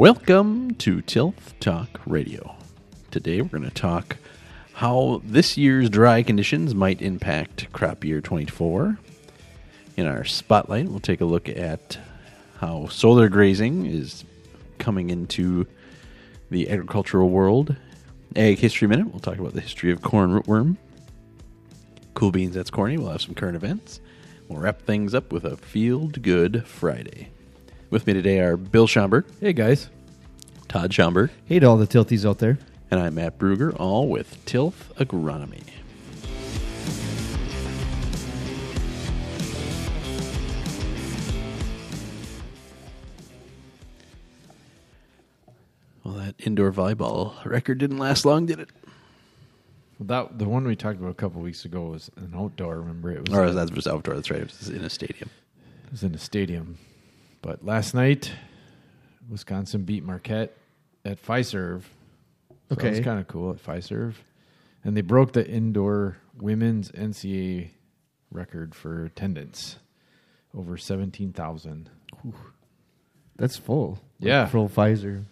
Welcome to Tilth Talk Radio. Today we're going to talk how this year's dry conditions might impact crop year 24. In our spotlight, we'll take a look at how solar grazing is coming into the agricultural world. Ag History Minute, we'll talk about the history of corn rootworm. Cool Beans, that's corny. We'll have some current events. We'll wrap things up with a Field Good Friday. With me today are Bill Schomburg, Hey guys. Todd Schomburg, Hey to all the tilties out there. and I'm Matt Bruger, all with Tilth Agronomy. Well, that indoor volleyball record didn't last long, did it? Well, that the one we talked about a couple weeks ago was an outdoor. Remember, it was, Or that's just outdoor. That's right. It was in a stadium. it was in a stadium. But last night, Wisconsin beat Marquette at Fiserv. So Okay. it's kind of cool at Fiserv, and they broke the indoor women's NCAA record for attendance, over seventeen thousand. That's full. Yeah. Full Fiserv.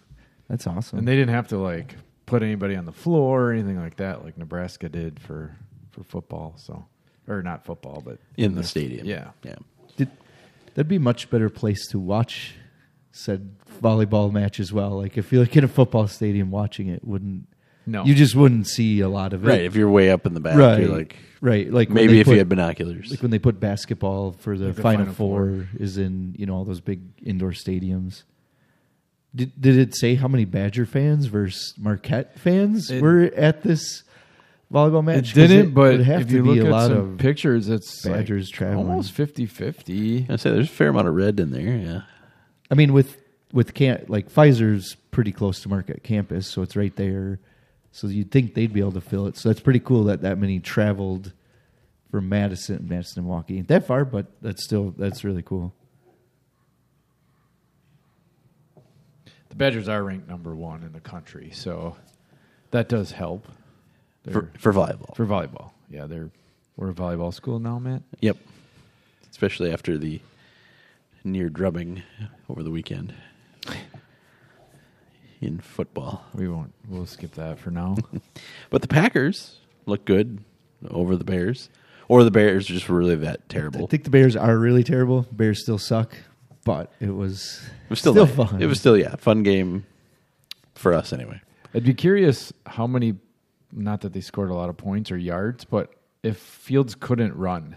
That's awesome. And they didn't have to like put anybody on the floor or anything like that, like Nebraska did for for football. So, or not football, but In the stadium. Yeah. Yeah. Did, that'd be a much better place to watch said volleyball match as well. Like if you're like in a football stadium watching it, wouldn't No, you just wouldn't see a lot of it. Right. If you're way up in the back, Right. you're like, right. Like maybe if put, you had binoculars. like when they put basketball for the, Like the final, Final four, Four. is in, you know, all those big indoor stadiums. Did did it say how many Badger fans versus Marquette fans It- were at this volleyball match? It 'Cause didn't, but would have if to you be look a at lot some of pictures, it's like Badgers traveling. almost 50-50. I say there's a fair amount of red in there. Yeah. I mean, with with can like Fiserv's pretty close to Marquette campus, so it's right there. So you'd think they'd be able to fill it. So that's pretty cool that that many traveled from Madison, Madison and Milwaukee. Ain't that far, but that's still that's really cool. The Badgers are ranked number one in the country, so that does help. They're- For, for volleyball. for volleyball, yeah, they're we're a volleyball school now, Matt. Yep. Especially after the near drubbing over the weekend in football. We won't. We'll skip that for now. But the Packers look good over the Bears. Or the Bears just were really that terrible. I think the Bears are really terrible. Bears still suck, but it was It was still, still fun. It was still yeah, fun game for us anyway. I'd be curious how many. Not that they scored a lot of points or yards, but if Fields couldn't run,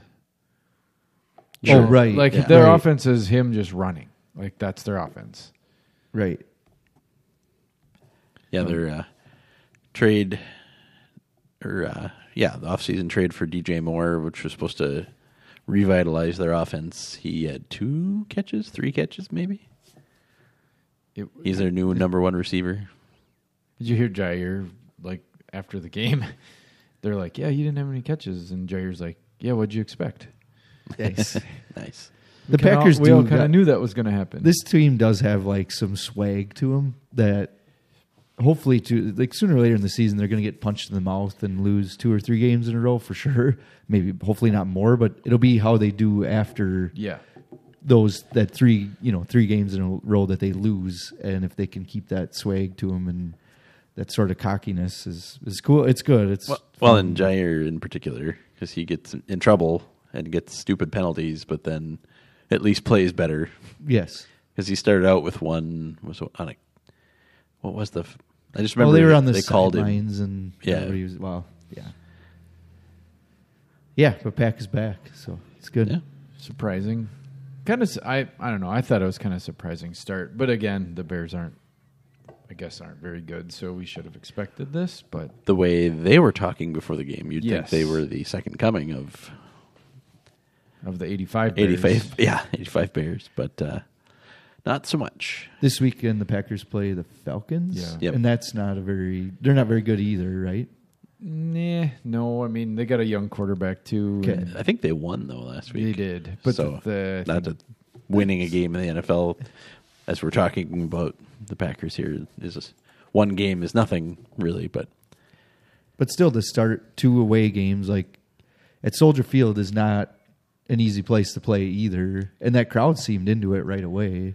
Oh, right. Like Yeah. their Right. offense is him just running. Like that's their offense. right. Yeah, their uh, trade or uh, yeah, the offseason trade for DJ Moore, which was supposed to revitalize their offense. He had two catches, three catches maybe. It, He's their new number one receiver. Did you hear Jaire like after the game? They're like, "Yeah, you didn't have any catches," and Jaire's like, "Yeah, what'd you expect?" Nice. Nice. the Kinda- Packers we do all kind of knew that was going to happen. this team does have like some swag to them that hopefully to like sooner or later in the season they're going to get punched in the mouth and lose two or three games in a row for sure maybe hopefully not more but it'll be how they do after yeah, those that three you know three games in a row that they lose and if they can keep that swag to them and that sort of cockiness is is cool it's good it's Well, well and Jaire in particular, because he gets in trouble and gets stupid penalties, but then at least plays better. yes Because he started out with one was on a what was the? I just well remember they were on the they called him. sidelines and Yeah. everybody was well yeah yeah but Pack is back so it's good Yeah, surprising. Kind of, I I don't know. I thought it was kind of surprising start, but again, the Bears aren't. I guess aren't very good, so we should have expected this. But the way they were talking before the game, you'd Yes. think they were the second coming of of the eighty-five, Bears, eighty-five. Yeah, eighty-five Bears, but uh, not so much. This weekend, the Packers play the Falcons. Yeah. Yep. And that's not a very, they're not very good either, right? Nah, no. I mean, they got a young quarterback too. Okay. and I think they won though last week. They did, but So, the, the not that winning a game in the NFL, as we're talking about the Packers here, is one game is nothing really, but But still, to start two away games, like at Soldier Field, is not an easy place to play either. And that crowd seemed into it right away.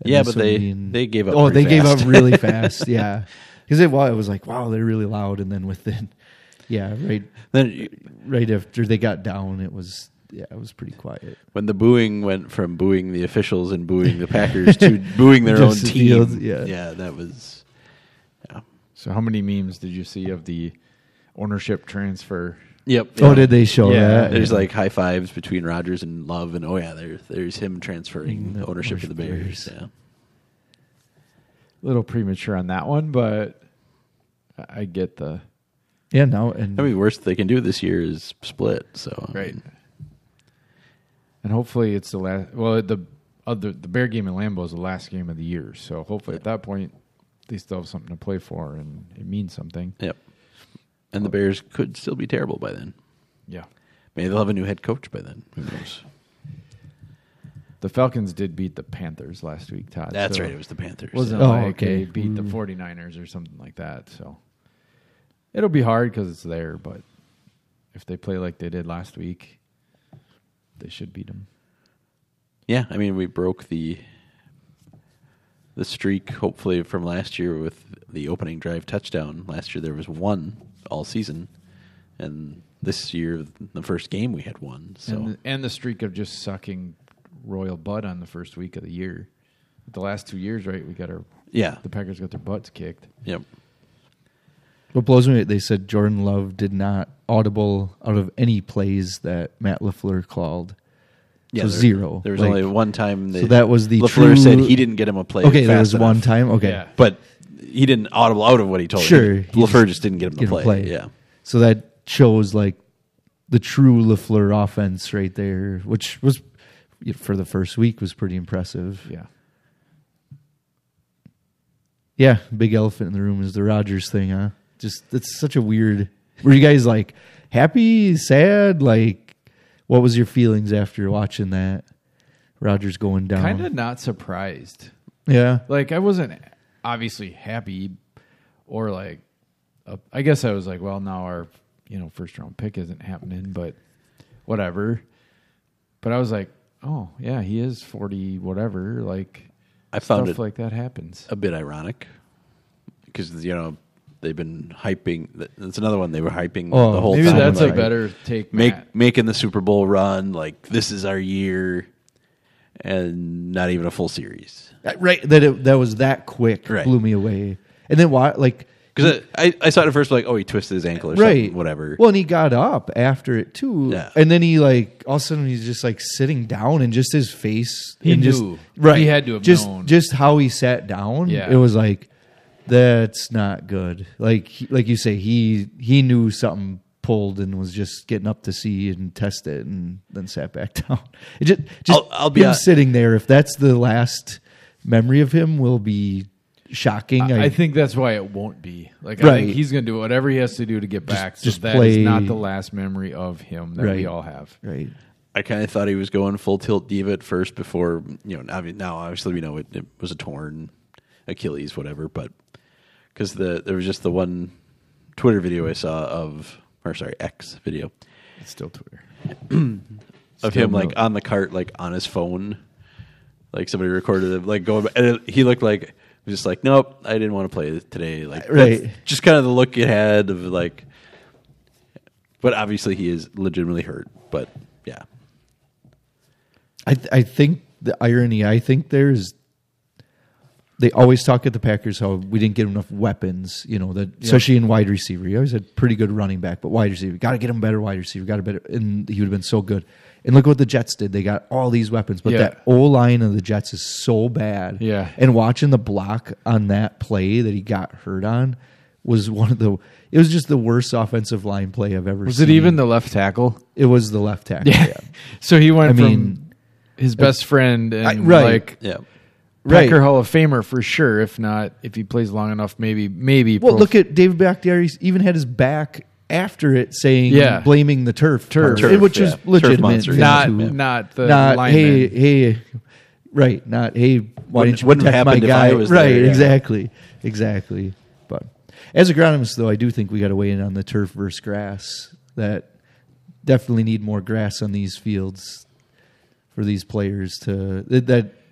And Yeah, but they- being- they gave up Oh, they gave up really fast. Yeah, because it, wa- it was like wow, they're really loud, and then within, yeah, right, Then right after they got down, it was yeah, it was pretty quiet. when the booing went from booing the officials and booing the Packers to booing their own Just the team, field, yeah. yeah, that was yeah. So how many memes did you see of the ownership transfer? Yep. Oh, did they show Yeah, that? There's like high fives between Rodgers and Love, and oh yeah, there there's him transferring Mm, ownership to the Bears. Bears. Yeah. A little premature on that one, but I I get the yeah, no, and I mean, worst they can do this year is split. So I right. mean, And hopefully it's the last. Well, the other the Bear game in Lambeau is the last game of the year, so hopefully at that point they still have something to play for and it means something. Yep. And the Bears could still be terrible by then. Yeah. Maybe they'll have a new head coach by then. Who knows? The Falcons did beat the Panthers last week, Todd. That's so right. It was the Panthers. Wasn't Oh, like okay. they beat the hmm. Ooh. 49ers or something like that. So it'll be hard because it's there, but if they play like they did last week, they should beat them. Yeah, I mean, we broke the the streak. Hopefully, from last year with the opening drive touchdown. Last year there was one all season, and this year the first game we had one. So And, the, and the streak of just sucking royal butt on the first week of the year. The last two years, right? We got our yeah, the Packers got their butts kicked. yep. What blows me, they said Jordan Love did not audible out of any plays that Matt Lafleur called. Yeah, So there- zero. There was Like, only one time. That so that was the Lafleur true- said he didn't get him a play. Okay, there fast was one time. Okay, Yeah. but he didn't audible out of what he told. Sure, him. he Lafleur just just didn't get him get to play. play. Yeah, so that shows like the true Lafleur offense right there, which was for the first week was pretty impressive. Yeah. Yeah, big elephant in the room is the Rodgers thing, huh? Just it's such a weird. Were you guys like happy, sad? Like, what was your feelings after watching that? Rodgers going down. Kind of not surprised. Yeah. Like I wasn't obviously happy, or like, uh, I guess I was like, well, now our you know first round pick isn't happening, but whatever. But I was like, oh yeah, he is forty, whatever. Like I found stuff it like that happens. a bit ironic because you know they've been hyping. That's another one they were hyping Oh, the whole Maybe time. Maybe that's a better take. make Matt. making the Super Bowl run. Like this is our year, and not even a full series. Right. That it, that was that quick Right. blew me away. And then why? Like Because I, I saw it at first like, oh, he twisted his ankle or right, something, whatever. Well, and he got up after it too. Yeah. And then he like all of a sudden he's just like sitting down and just his face. He and just, knew. Right. He had to have just known. just how he sat down. Yeah. It was like that's not good. Like like you say, he he knew something pulled and was just getting up to see and test it and then sat back down. It just just I'll- I'll be him hon- sitting there. If that's the last memory of him, will be shocking. I, I think that's why it won't be. Like I Right. think he's going to do whatever he has to do to get back. so just that is play- not the last memory of him that we all have. right. I kind of thought he was going full tilt diva at first before you know. I mean, now obviously we know it, it was a torn Achilles, whatever. But because the there was just the one Twitter video I saw of, or sorry, X video It's still Twitter. of Still him like no- on the cart, like on his phone, like somebody recorded it, like going, and it, he looked like just like, nope, I didn't want to play today. Like, Right. that's Just kind of the look it had of like, but obviously he is legitimately hurt. But yeah, I th- I think the irony I think there's they always talk at the Packers how we didn't get enough weapons, you know, that especially in wide receiver. He always had pretty good running back, but wide receiver, got to get him a better wide receiver, got a better, and he would have been so good. And look what the Jets did; they got all these weapons, but Yeah. that O line of the Jets is so bad. Yeah. and watching the block on that play that he got hurt on was one of the. It was just the worst offensive line play I've ever Was seen. it even the left tackle? It was the left tackle. Yeah. yeah. So he went I from mean, his uh, best friend and I- right. like yeah. Right. Packer Hall of Famer for sure. If not, if he plays long enough, maybe maybe. Well, pro- look at David Bakhtiari. even had his back after it, saying Yeah. blaming the turf, Turf. Turf, which yeah. is Turf legitimate. monster, not to- not the not lineman. hey hey, right? Not hey. Why Wouldn't- didn't you wouldn't have protect my happened if guy? I was right? there, yeah. Exactly. Exactly. But as agronomists, though, I do think we got to weigh in on the turf versus grass. That definitely need more grass on these fields for these players to that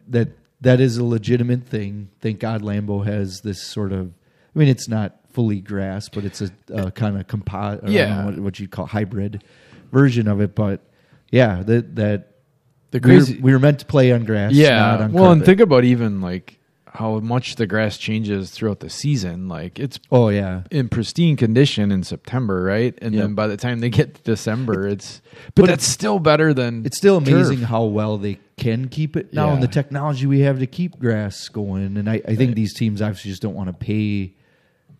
that, that is a legitimate thing. Thank God Lambeau has this sort of. I mean, it's not fully grass, but it's a, a kind of compo. Yeah. what, what you'd call hybrid version of it. But yeah, that that The we were, crazy, we were meant to play on grass. yeah. not on Well, and think about even like how much the grass changes throughout the season. Like it's oh yeah, in pristine condition in September, right? And Yep. then by the time they get to December, it's but, But that's still better than it's still amazing turf. how well they can keep it now, and the technology we have to keep grass going. And I, I think Right. these teams obviously just don't want to pay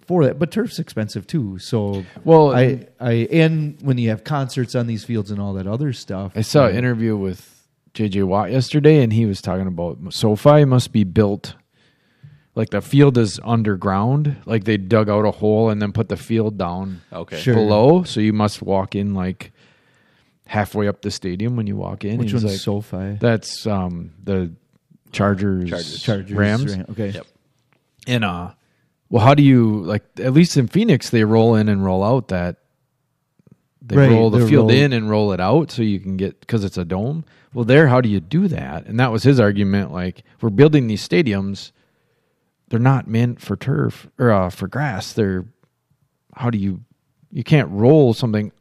for that. But turf's expensive too, so Well, I, I and when you have concerts on these fields and all that other stuff, I saw an interview with JJ Watt yesterday, and he was talking about SoFi must be built like the field is underground, like they dug out a hole and then put the field down Okay. Sure. below, so you must walk in like halfway up the stadium when you walk in. Which He's one's like, SoFi? That's um the Chargers, Chargers. Chargers, Rams, Ram- Okay. Yep. and uh, well, how do you like? At least in Phoenix, they roll in and roll out that. They Right, roll the they field roll- in and roll it out, so you can get because it's a dome. Well, there, how do you do that? And that was his argument. Like we're building these stadiums, they're not meant for turf or uh, for grass. They're how do you you can't roll something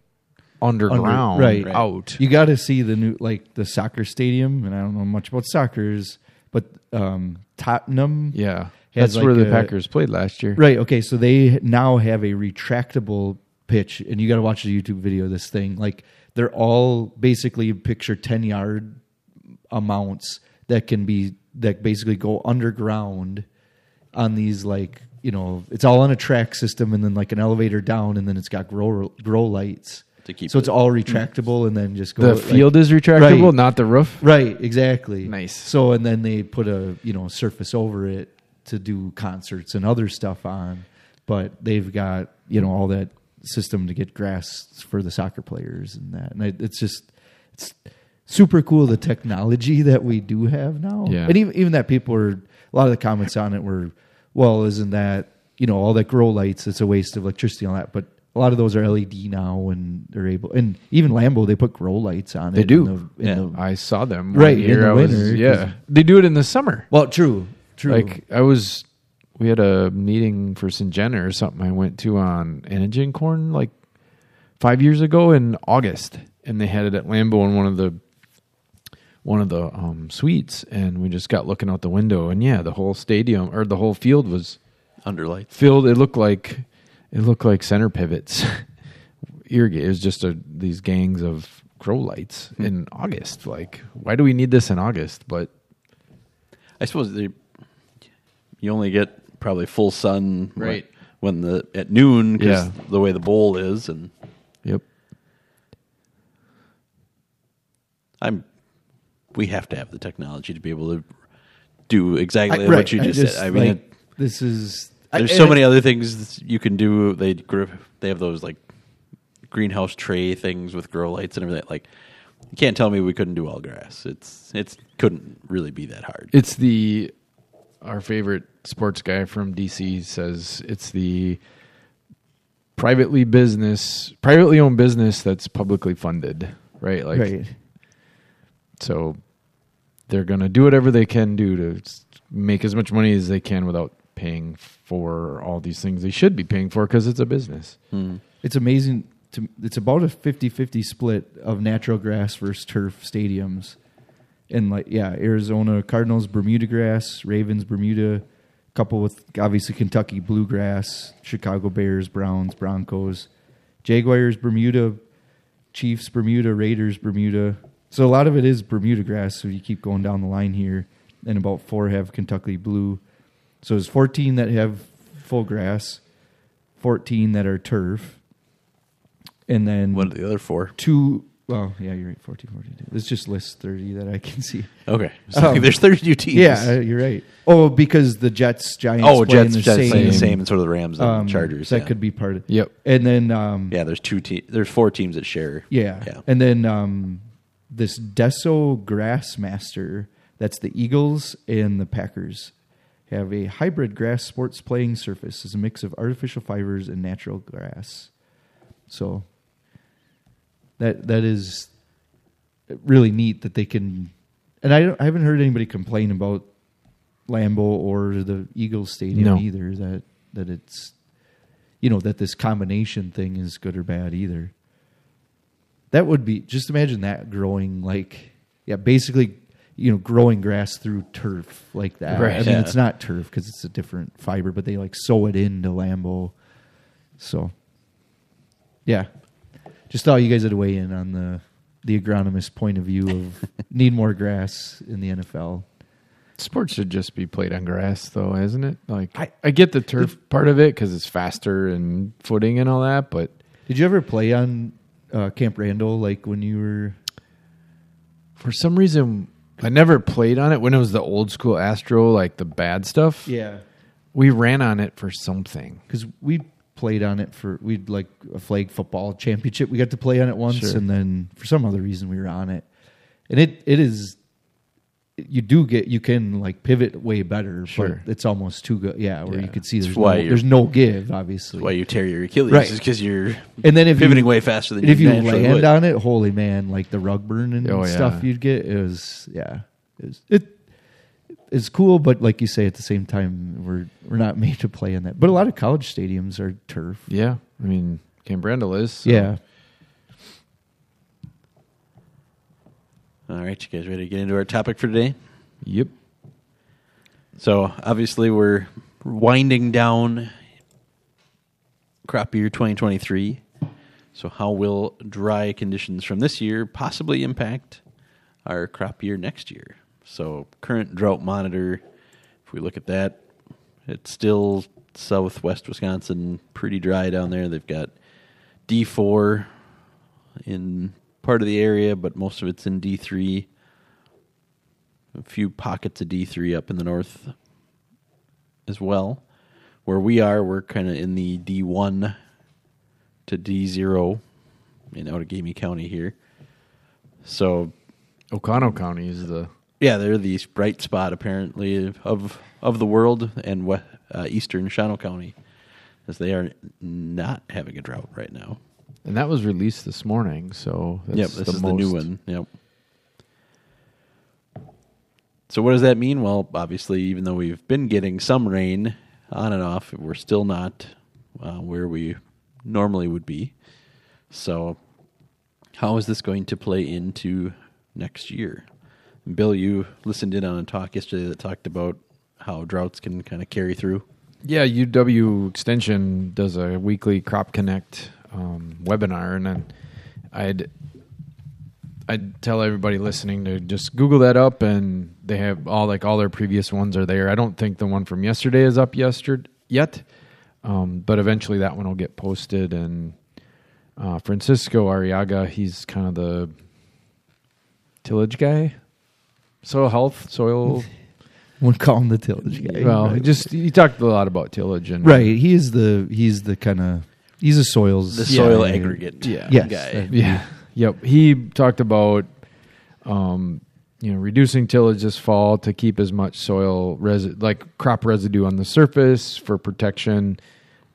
underground right. Right. out. You got to see the new like the soccer stadium, and I don't know much about soccer's, but um, Tottenham, yeah, Has that's where the a- Packers played last year. Right. Okay. So they now have a retractable pitch, and you got to watch the YouTube video of this thing. Like they're all basically picture ten yard amounts that can be that basically go underground on these like you know it's all on a track system and then like an elevator down and then it's got grow grow lights To keep so it's all mm-hmm. retractable and then just go The like- field is retractable, Right. not the roof. Right, exactly. Nice. So and then they put a you know surface over it to do concerts and other stuff on, but they've got you know all that system to get grass for the soccer players and that, and it, it's just it's super cool the technology that we do have now. Yeah. and even even that people are a lot of the comments on it were, well, isn't that you know all that grow lights? It's a waste of electricity on that, but. A lot of those are LED now, and they're able. And even Lambeau, they put grow lights on it. They do. in the- in Yeah. the- I saw them Right, one in the I was- yeah, they do it in the summer. Well, true, true. Like I was, we had a meeting for Syngenta or something. I went to on Enogen Corn like five years ago in August, and they had it at Lambeau in one of the one of the um, suites, and we just got looking out the window, and yeah, the whole stadium or the whole field was under lights. filled. It looked like it looked like center pivots. Irrigate. It was just a, these gangs of grow lights in August. Like, why do we need this in August? But I suppose they, you only get probably full sun when- Right. when the at noon because Yeah. the way the bowl is, and yep, I'm we have to have the technology to be able to do I- exactly right, what you just, said. I mean, like, it, this is there's and so it- many other things you can do. They gr- they have those like greenhouse tray things with grow lights and everything. Like you can't tell me we couldn't do all grass. It's it's couldn't really be that hard. it's the our favorite sports guy from DC says it's the privately business, privately owned business that's publicly funded, right? Like, right. so they're gonna do whatever they can do to make as much money as they can without paying for all these things they should be paying for because it's a business. Hmm. It's amazing. To, it's about a 50-50 split of natural grass versus turf stadiums, and like yeah, Arizona Cardinals Bermuda grass, Ravens Bermuda, couple with obviously Kentucky bluegrass, Chicago Bears, Browns, Broncos, Jaguars Bermuda, Chiefs Bermuda, Raiders Bermuda. So a lot of it is Bermuda grass. So you keep going down the line here, and about four have Kentucky blue. So there's 14 that have full grass, 14 that are turf, and then What are the other four? two. Well, yeah, you're right. 14, 42. It's just list 30 that I can see. Okay, so Um, there's 32 teams. Yeah, uh, you're right. Oh, because the Jets, Giants, Oh, play in Jets, the Jets same, playing the same, and sort of the Rams and um, Chargers. That yeah. could be part of. Yep. And then, um, Yeah, there's two teams. There's four teams that share. Yeah. yeah. And then um, this Desso GrassMaster, that's the Eagles and the Packers, have a hybrid grass sports playing surface. It's a mix of artificial fibers and natural grass. So that that is really neat that they can. And I, don't, I haven't heard anybody complain about Lambeau or the Eagles Stadium No. either. That that it's you know that this combination thing is good or bad either. That would be just imagine that growing like yeah, basically you know growing grass through turf like that. Right. I mean, Yeah. it's not turf because it's a different fiber, but they like sew it into Lambeau. So yeah, just thought you guys had to weigh in on the the agronomist point of view of need more grass in the NFL. Sports should just be played on grass, though, isn't it? Like I- I, get the turf part of it because it's faster and footing and all that, but Did you ever play on uh, Camp Randall like when you were? for some reason I never played on it when it was the old school Astro, like the bad stuff. Yeah, We ran on it for something. because we played on it for we'd like a flag football championship. We got to play on it once, Sure. and then for some other reason we were on it, and it it is. You do get you can like pivot way better, Sure. but it's almost too good. Yeah, where you Yeah. could see there's no, there's no give, obviously. Why you tear your Achilles Right. is because you're and then if pivoting you, way faster than if you naturally land would. on it, holy man, like the rug burn oh, and Oh, yeah. stuff you'd get, it was yeah, it was, it it's cool, but like you say, at the same time, we're we're not made to play in that. But a lot of college stadiums are turf. Yeah. I mean, Camp Randall is. so- Yeah, All right, you guys ready to get into our topic for today? Yep. So obviously we're winding down crop year 2023. So how will dry conditions from this year possibly impact our crop year next year? So current drought monitor, if we look at that, it's still southwest Wisconsin, pretty dry down there. They've got D4 in part of the area, but most of it's in D3 a few pockets of D3 up in the north as well. Where we are, we're kind of in the D1 to D0 in Outagamie County here. So, Oconto County is the. yeah, they're the bright spot apparently of of the world and uh, eastern Shawano County, as they are not having a drought right now. And that was released this morning, so that's yep, this the is most, the new one. Yep. So what does that mean? Well, obviously, even though we've been getting some rain on and off, we're still not uh, where we normally would be. So, how is this going to play into next year? Bill, you listened in on a talk yesterday that talked about how droughts can kind of carry through. Yeah, UW Extension does a weekly Crop Connect um, webinar, and then I'd I'd tell everybody listening to just Google that up, and they have all like all their previous ones are there. I don't think the one from yesterday is up yesterday yet, um, but eventually that one will get posted. And uh, Francisco Arriaga, he's kind of the tillage guy, soil health, soil. wouldn't call him the tillage guy. well, right. he just he talked a lot about tillage and right. He is the he's the kind of he's a soils The soil yeah. aggregate Yeah. Yes, guy. Yeah. Yep. He talked about, um, you know, reducing tillage this fall to keep as much soil resi- like crop residue on the surface for protection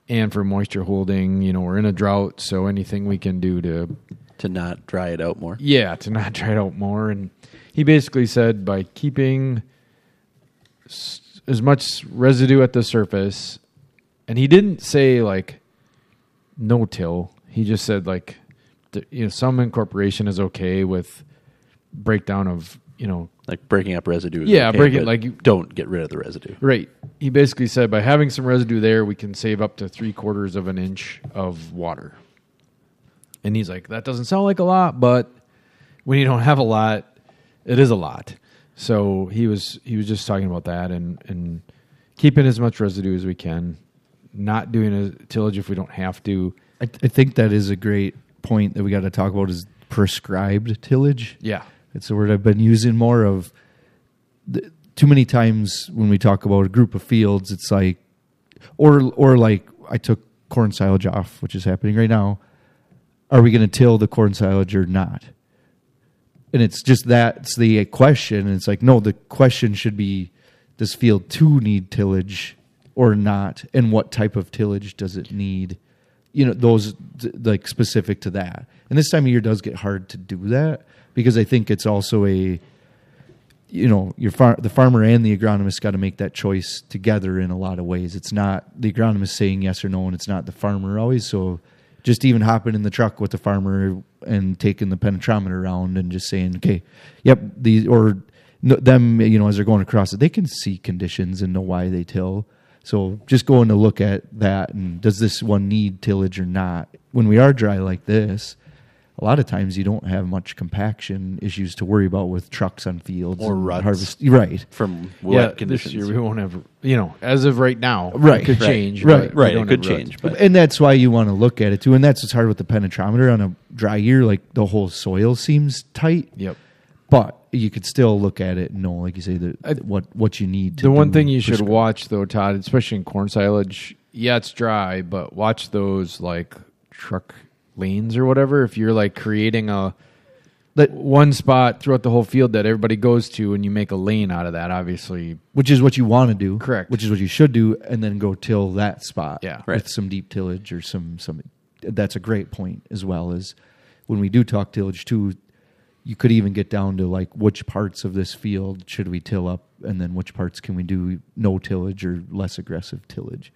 and for moisture holding. You know, we're in a drought, so anything we can do to, to not dry it out more. yeah, to not dry it out more. And he basically said by keeping s- as much residue at the surface, and he didn't say like no till. He just said like, you know, some incorporation is okay with breakdown of you know Like breaking up residue. Yeah, okay, break it like you- don't get rid of the residue. Right. He basically said by having some residue there, we can save up to three quarters of an inch of water. And he's like, that doesn't sound like a lot, but when you don't have a lot, it is a lot. So he was he was just talking about that and and keeping as much residue as we can, not doing a tillage if we don't have to. I, I think that is a great point that we got to talk about is prescribed tillage. Yeah. It's a word I've been using more of. The, too many times when we talk about a group of fields, it's like, or or like I took corn silage off, which is happening right now. Are we going to till the corn silage or not? And it's just that's the question. And it's like, no, the question should be: Does field two need tillage or not? And what type of tillage does it need? You know, those like specific to that. And this time of year does get hard to do that because I think it's also a you know your far, the farmer and the agronomist got to make that choice together in a lot of ways. It's not the agronomist saying yes or no, and it's not the farmer always. So just even hopping in the truck with the farmer and taking the penetrometer around and just saying, okay, yep, these or them, you know, as they're going across it, they can see conditions and know why they till. So just going to look at that and does this one need tillage or not? When we are dry like this, a lot of times you don't have much compaction issues to worry about with trucks on fields Or ruts. harvest. Right. from yeah, wet conditions. this year we won't have. You know, as of right now, Right, it could right, change. right, but right, it could change, but and that's why you want to look at it too. And that's what's hard with the penetrometer on a dry year. Like the whole soil seems tight, Yep. but you could still look at it and know, like you say, that I- what what you need. to The one thing you should prescri- watch though, Todd, especially in corn silage, yeah, it's dry, but watch those like truck lanes or whatever. If you're like creating a That- one spot throughout the whole field that everybody goes to, and you make a lane out of that, obviously, which is what you want to do, Correct. Which is what you should do, and then go till that spot, Yeah. with Right. some deep tillage or some some. That's a great point as well as when we do talk tillage too. You could even get down to like which parts of this field should we till up, and then which parts can we do no tillage or less aggressive tillage.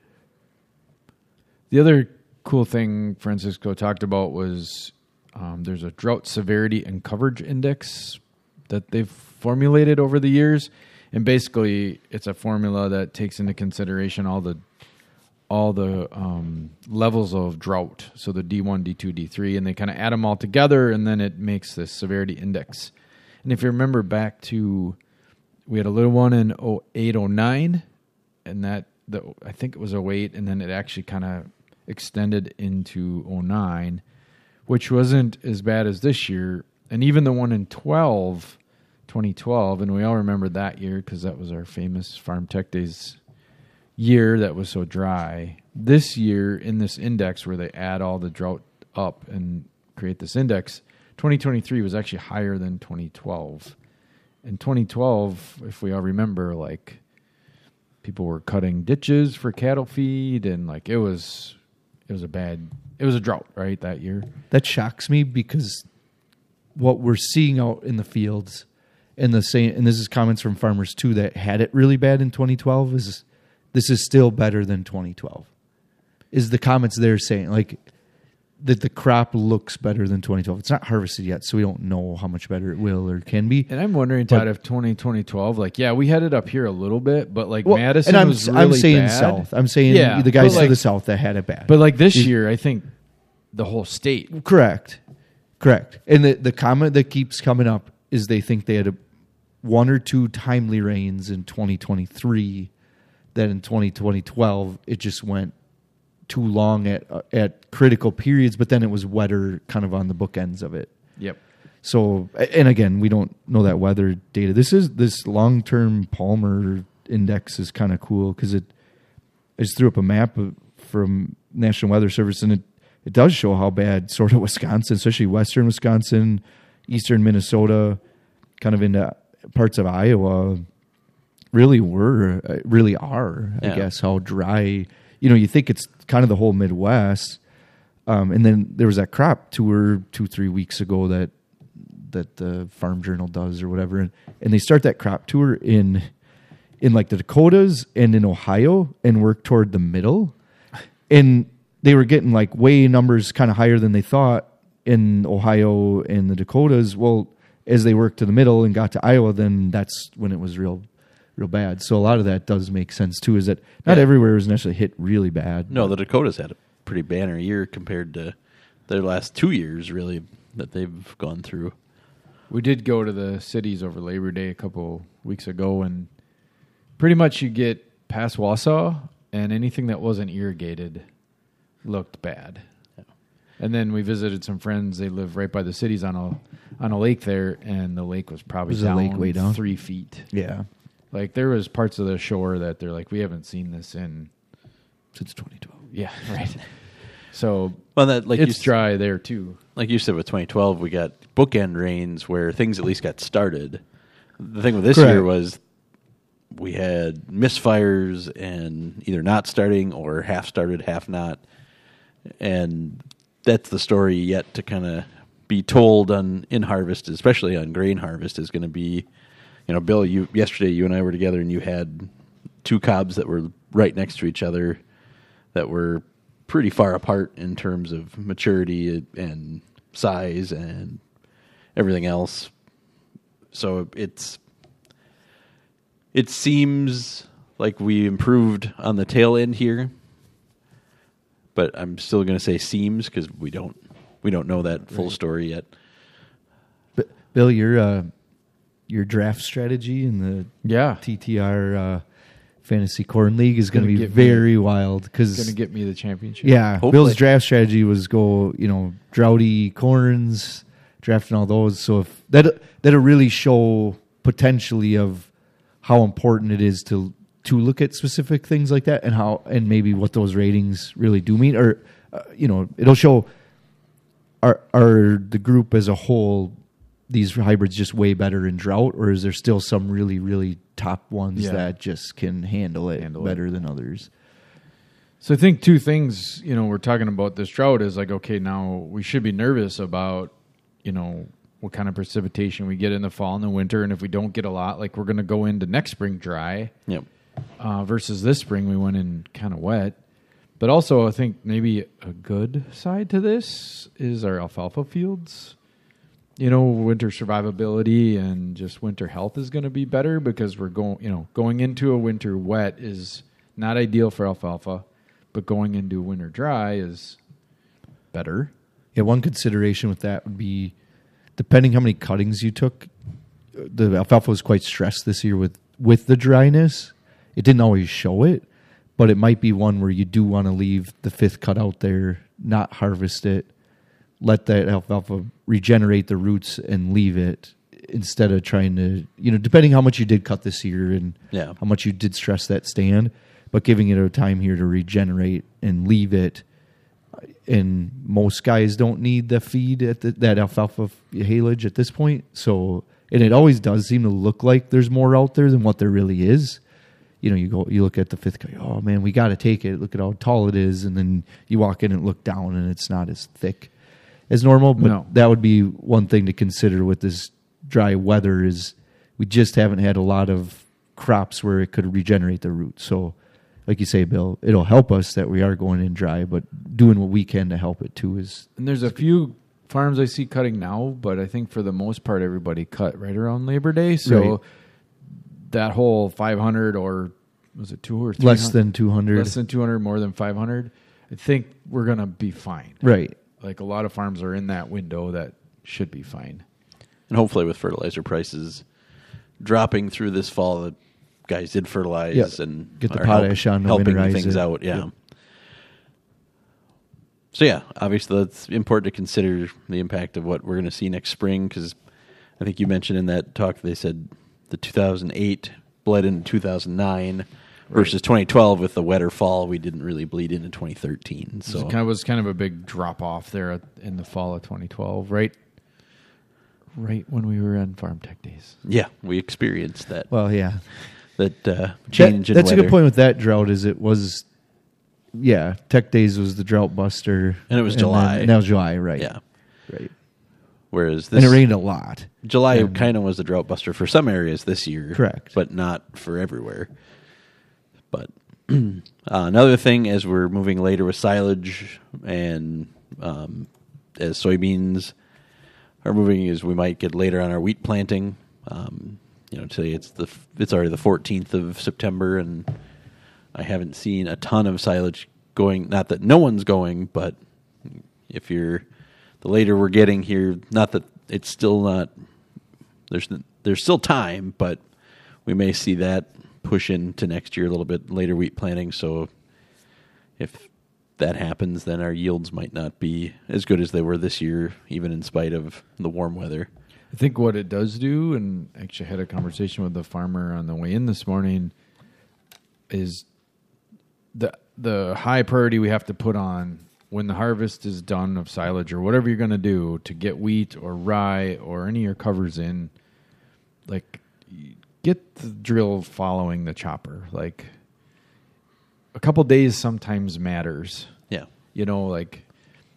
The other cool thing Francisco talked about was um, there's a drought severity and coverage index that they've formulated over the years, and basically it's a formula that takes into consideration all the all the um, levels of drought, so the D1, D2, D3, and they kind of add them all together, and then it makes this severity index. And if you remember back to, we had a little one in 08, 09, and that the I think it was 08, and then it actually kind of extended into 09, which wasn't as bad as this year. And even the one in 12, 2012, and we all remember that year because that was our famous Farm Tech Days year that was so dry. This year, in this index where they add all the drought up and create this index, 2023 was actually higher than 2012. In 2012, if we all remember, like people were cutting ditches for cattle feed, and like it was, it was a bad, it was a drought, right? That year. that shocks me because what we're seeing out in the fields and the same and this is comments from farmers too that had it really bad in 2012 is this is still better than 2012 is the comments they're saying like that the crop looks better than 2012 it's not harvested yet so we don't know how much better it will or can be And I'm wondering, But- Todd, if 20, 2012, like, yeah, we had it up here a little bit, but like Well, Madison and I'm, was I'm saying bad. south i'm saying Yeah, the guys but, to the south that had it bad But like this year, I think the whole state. Correct. Correct. And the, the comment that keeps coming up is they think they had a, one or two timely rains in 2023 that in 2012 it just went too long at uh, at critical periods but then it was wetter kind of on the bookends of it. Yep. So and again, we don't know that weather data. This is this long-term Palmer index is kind of cool cuz it I just threw up a map from National Weather Service, and it, it does show how bad sort of Wisconsin, especially western Wisconsin, eastern Minnesota, kind of into parts of Iowa, really were, uh, really are, I Yeah. guess, how dry. You know, you think it's kind of the whole Midwest. Um, and then there was that crop tour two, three weeks ago that that the Farm Journal does or whatever, and, and they start that crop tour in in like the Dakotas and in Ohio and work toward the middle. And they were getting like way numbers kind of higher than they thought in Ohio and the Dakotas. Well, as they worked to the middle and got to Iowa, then that's when it was real real bad. So a lot of that does make sense too, is that not Yeah. everywhere was necessarily hit really bad. No, the Dakotas had a pretty banner year compared to their last two years, really, that they've gone through. We did go to the cities over Labor Day a couple weeks ago, and pretty much you get past Wausau, and anything that wasn't irrigated looked bad. And then we visited some friends. They live right by the cities on a on a lake there, and the lake was probably Was down, lake way down? three feet. Yeah. Like there was parts of the shore that they're like, we haven't seen this in Since 2012. yeah, right. So Well, that like it's you, dry there too. like you said with 2012, we got bookend rains where things at least got started. The thing with this Correct. year was we had misfires and either not starting or half started, half not, and that's the story yet to kind of be told on in harvest, especially on grain harvest, is going to be you know, Bill, you yesterday you and I were together, and you had two cobs that were right next to each other that were pretty far apart in terms of maturity and size and everything else. So it's it seems like we improved on the tail end here, but I'm still going to say seems because we don't we don't know that full story yet. But Bill, your uh, your draft strategy in the Yeah. TTR uh, Fantasy Corn League is going to be get me- very wild because Going to get me the championship. yeah, Hopefully. Bill's draft strategy was go you know droughty corns, drafting all those. So if that that'll really show potentially of how important it is to to look at specific things like that and how and maybe what those ratings really do mean or uh, you know it'll show are are the group as a whole these hybrids just way better in drought or is there still some really really top ones Yeah. that just can handle it Handle it. better than others So I think two things, you know, we're talking about this drought is like, okay, now we should be nervous about, you know, what kind of precipitation we get in the fall and the winter. And if we don't get a lot, like we're going to go into next spring dry Yep. uh, versus this spring we went in kind of wet. But also, I think maybe a good side to this is our alfalfa fields. You know, winter survivability and just winter health is going to be better because we're going, you know, going into a winter wet is not ideal for alfalfa, but going into winter dry is better. Yeah, one consideration with that would be depending how many cuttings you took. The alfalfa was quite stressed this year with with the dryness. It didn't always show it, but it might be one where you do want to leave the fifth cut out there, not harvest it, let that alfalfa regenerate the roots and leave it instead of trying to, you know, depending how much you did cut this year and Yeah. how much you did stress that stand, but giving it a time here to regenerate and leave it and most guys don't need the feed at the, that alfalfa haylage at this point. So, and it always does seem to look like there's more out there than what there really is. You know, you go, you look at the fifth guy. Oh man, we got to take it. Look at how tall it is, and then you walk in and look down, and it's not as thick as normal. But No. that would be one thing to consider with this dry weather. Is we just haven't had a lot of crops where it could regenerate the roots. So, like you say, Bill, it'll help us that we are going in dry, but doing what we can to help it too is And there's a few farms I see cutting now, but I think for the most part, everybody cut right around Labor Day. So Right. that whole 500 or was it two or three less than 200. less than 200, more than 500, I think we're going to be fine. right. Like a lot of farms are in that window that should be fine. And hopefully, with fertilizer prices dropping through this fall, the guys did fertilize Yeah. and Get the are help- potash on to helping things it. out. Yeah. Yep. So yeah, obviously that's important to consider the impact of what we're going to see next spring because I think you mentioned in that talk they said the 2008 bled into 2009 versus 2012 with the wetter fall we didn't really bleed into 2013. So it kind of was kind of a big drop off there in the fall of 2012, right? Right when we were on Farm Tech Days. yeah, we experienced that Well, yeah. that uh, That- change in that's a good point with that drought. Is it was, yeah. Tech Days was the drought buster, And it was then- July. and that was July, right? Yeah. right. Whereas this and it rained a lot. July kind of was the drought buster for some areas this year. Correct. But not for everywhere. Uh, another thing, as we're moving later with silage and um, as soybeans are moving, is we might get later on our wheat planting. Um, you know, today it's the it's already the 14th of September, and I haven't seen a ton of silage going. Not that no one's going, but if you're the later we're getting here, not that it's still not there's there's still time, but we may see that push into next year a little bit later wheat planting. So if that happens, then our yields might not be as good as they were this year, even in spite of the warm weather. I think what it does do, and actually had a conversation with the farmer on the way in this morning, is the the high priority we have to put on when the harvest is done of silage or whatever you're going to do to get wheat or rye or any of your covers in, like get the drill following the chopper. Like a couple days sometimes matters Yeah. you know like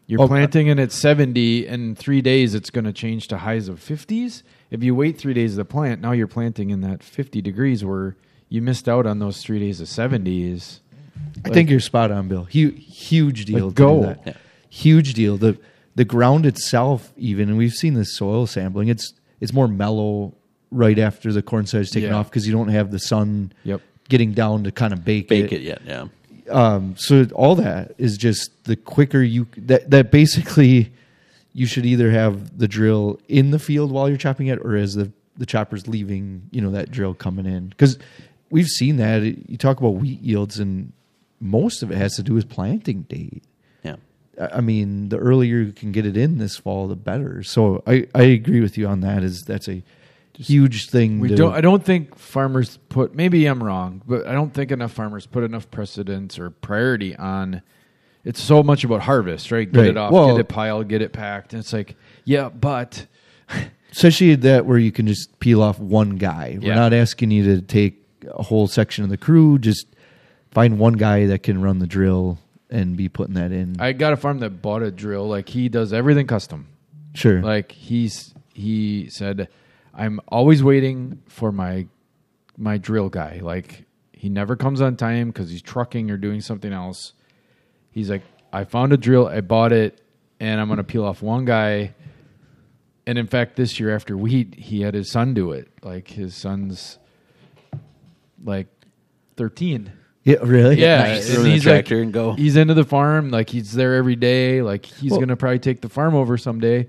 You're Oh, uh, planting and it's 70, and three days it's going to change to highs of 50s. If you wait three days to plant, now you're planting in that 50 degrees where you missed out on those three days of 70s. I think you're spot on, Bill. Huge, huge deal. Like, to go. that. Yeah. Huge deal. The the ground itself, even, and we've seen this soil sampling. It's it's more mellow right after the corn side's taken Yeah. off because you don't have the sun Yep. getting down to kind of bake, Bake it yet, yeah. um, so all that is just the quicker you that that basically you should either have the drill in the field while you're chopping it or as the the chopper's leaving you know that drill coming in because we've seen that you talk about wheat yields and most of it has to do with planting date Yeah. I I mean, the earlier you can get it in this fall, the better. So I, I agree with you on that. Is that's a huge thing. We to, don't. I don't think farmers put. Maybe I'm wrong, but I don't think enough farmers put enough precedence or priority on. It's so much about harvest, right? Get Right. it off, Well- get it piled, get it packed, and it's like, yeah, but especially that where you can just peel off one guy. We're Yeah. not asking you to take a whole section of the crew. Just find one guy that can run the drill and be putting that in. I got a farm that bought a drill. Like he does everything custom. sure. Like he's he said, I'm always waiting for my my drill guy. Like he never comes on time because he's trucking or doing something else. He's like, I found a drill, I bought it, and I'm gonna peel off one guy. And in fact, this year after wheat, he had his son do it. Like his son's like thirteen. yeah, really. Yeah, Nice. and Throw in the he's like- and go. He's into the farm, like he's there every day. Like he's Well- gonna probably take the farm over someday.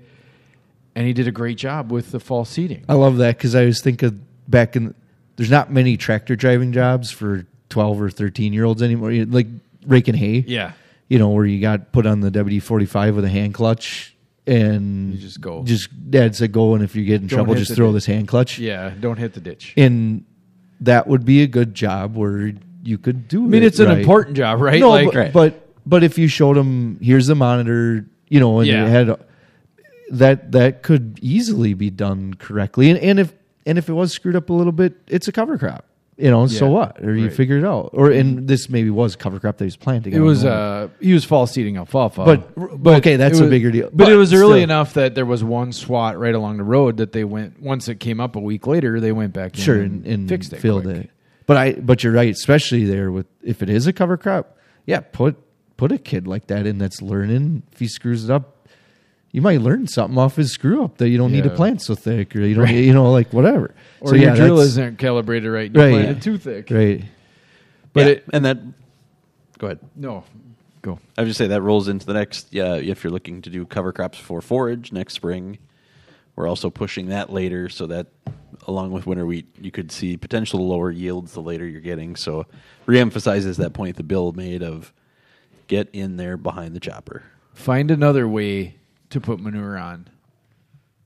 And he did a great job with the fall seeding. I love that because I was thinking back in. There's not many tractor driving jobs for 12 or 13 year olds anymore. Like raking hay. Yeah, you know, where you got put on the WD forty five with a hand clutch and You just go. Just dad said go, and if you get in Don't trouble, just throw ditch. this hand clutch. yeah. Don't hit the ditch. And that would be a good job where you could do. I mean, it it's an right. important job, right? No, like, but, but but if you showed them here's the monitor, you know, and Yeah. it had that that could easily be done correctly. And, and if and if it was screwed up a little bit, it's a cover crop. You know, so what? Or you Right. figure it out. Or and this maybe was cover crop that he was planting. It was uh he was fall seeding alfalfa, But- but okay, that's it a bigger deal. But, it was early still. enough that there was one swat right along the road that they went once it came up a week later. They went back in sure and, and, and fixed it, filled quick. it. But I but you're right, especially there with if it is a cover crop, yeah, put put a kid like that in that's learning. If he screws it up, you might learn something off his screw up that you don't need to plant so thick, or you don't you know like whatever. Or so your yeah, drill isn't calibrated right. You Right, planted yeah. too thick. right. But Yeah, it and that. Go ahead. no go. I would just say that rolls into the next. Yeah, if you're looking to do cover crops for forage next spring, we're also pushing that later, so that along with winter wheat, you could see potential lower yields the later you're getting. So, reemphasizes that point the bill made of get in there behind the chopper. find another way to put manure on.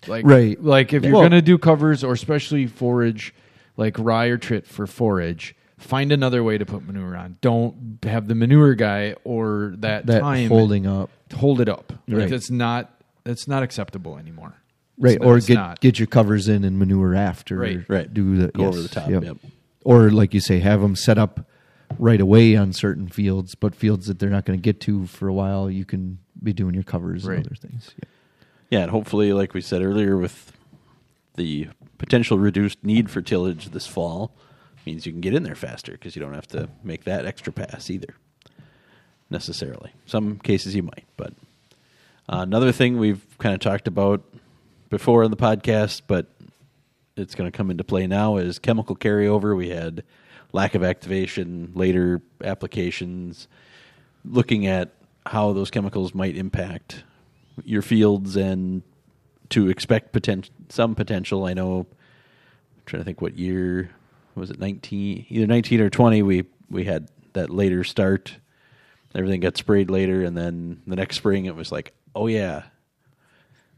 Like Right. like if you're Well- gonna do covers or especially forage, like rye or trit for forage, find another way to put manure on. Don't have the manure guy or that, That time holding up, hold it up. Like Right. that's not that's not acceptable anymore. right? It's or it's get not. get your covers in and manure after, Right. Right. Do the Go over the top, yep. yep. Or like you say, have them set up right away on certain fields, but fields that they're not going to get to for a while, you can be doing your covers Right. and other things. Yeah. Yeah, and hopefully, like we said earlier, with the potential reduced need for tillage this fall, means you can get in there faster because you don't have to make that extra pass either. Necessarily, some cases you might, but uh, another thing we've kind of talked about before in the podcast, but it's going to come into play now is chemical carryover. We had lack of activation, later applications, looking at how those chemicals might impact your fields and to expect potent- some potential. I know. I'm trying to think what year was it? Nineteen, either nineteen or twenty. We we had that later start. Everything got sprayed later, and then the next spring it was like, oh yeah,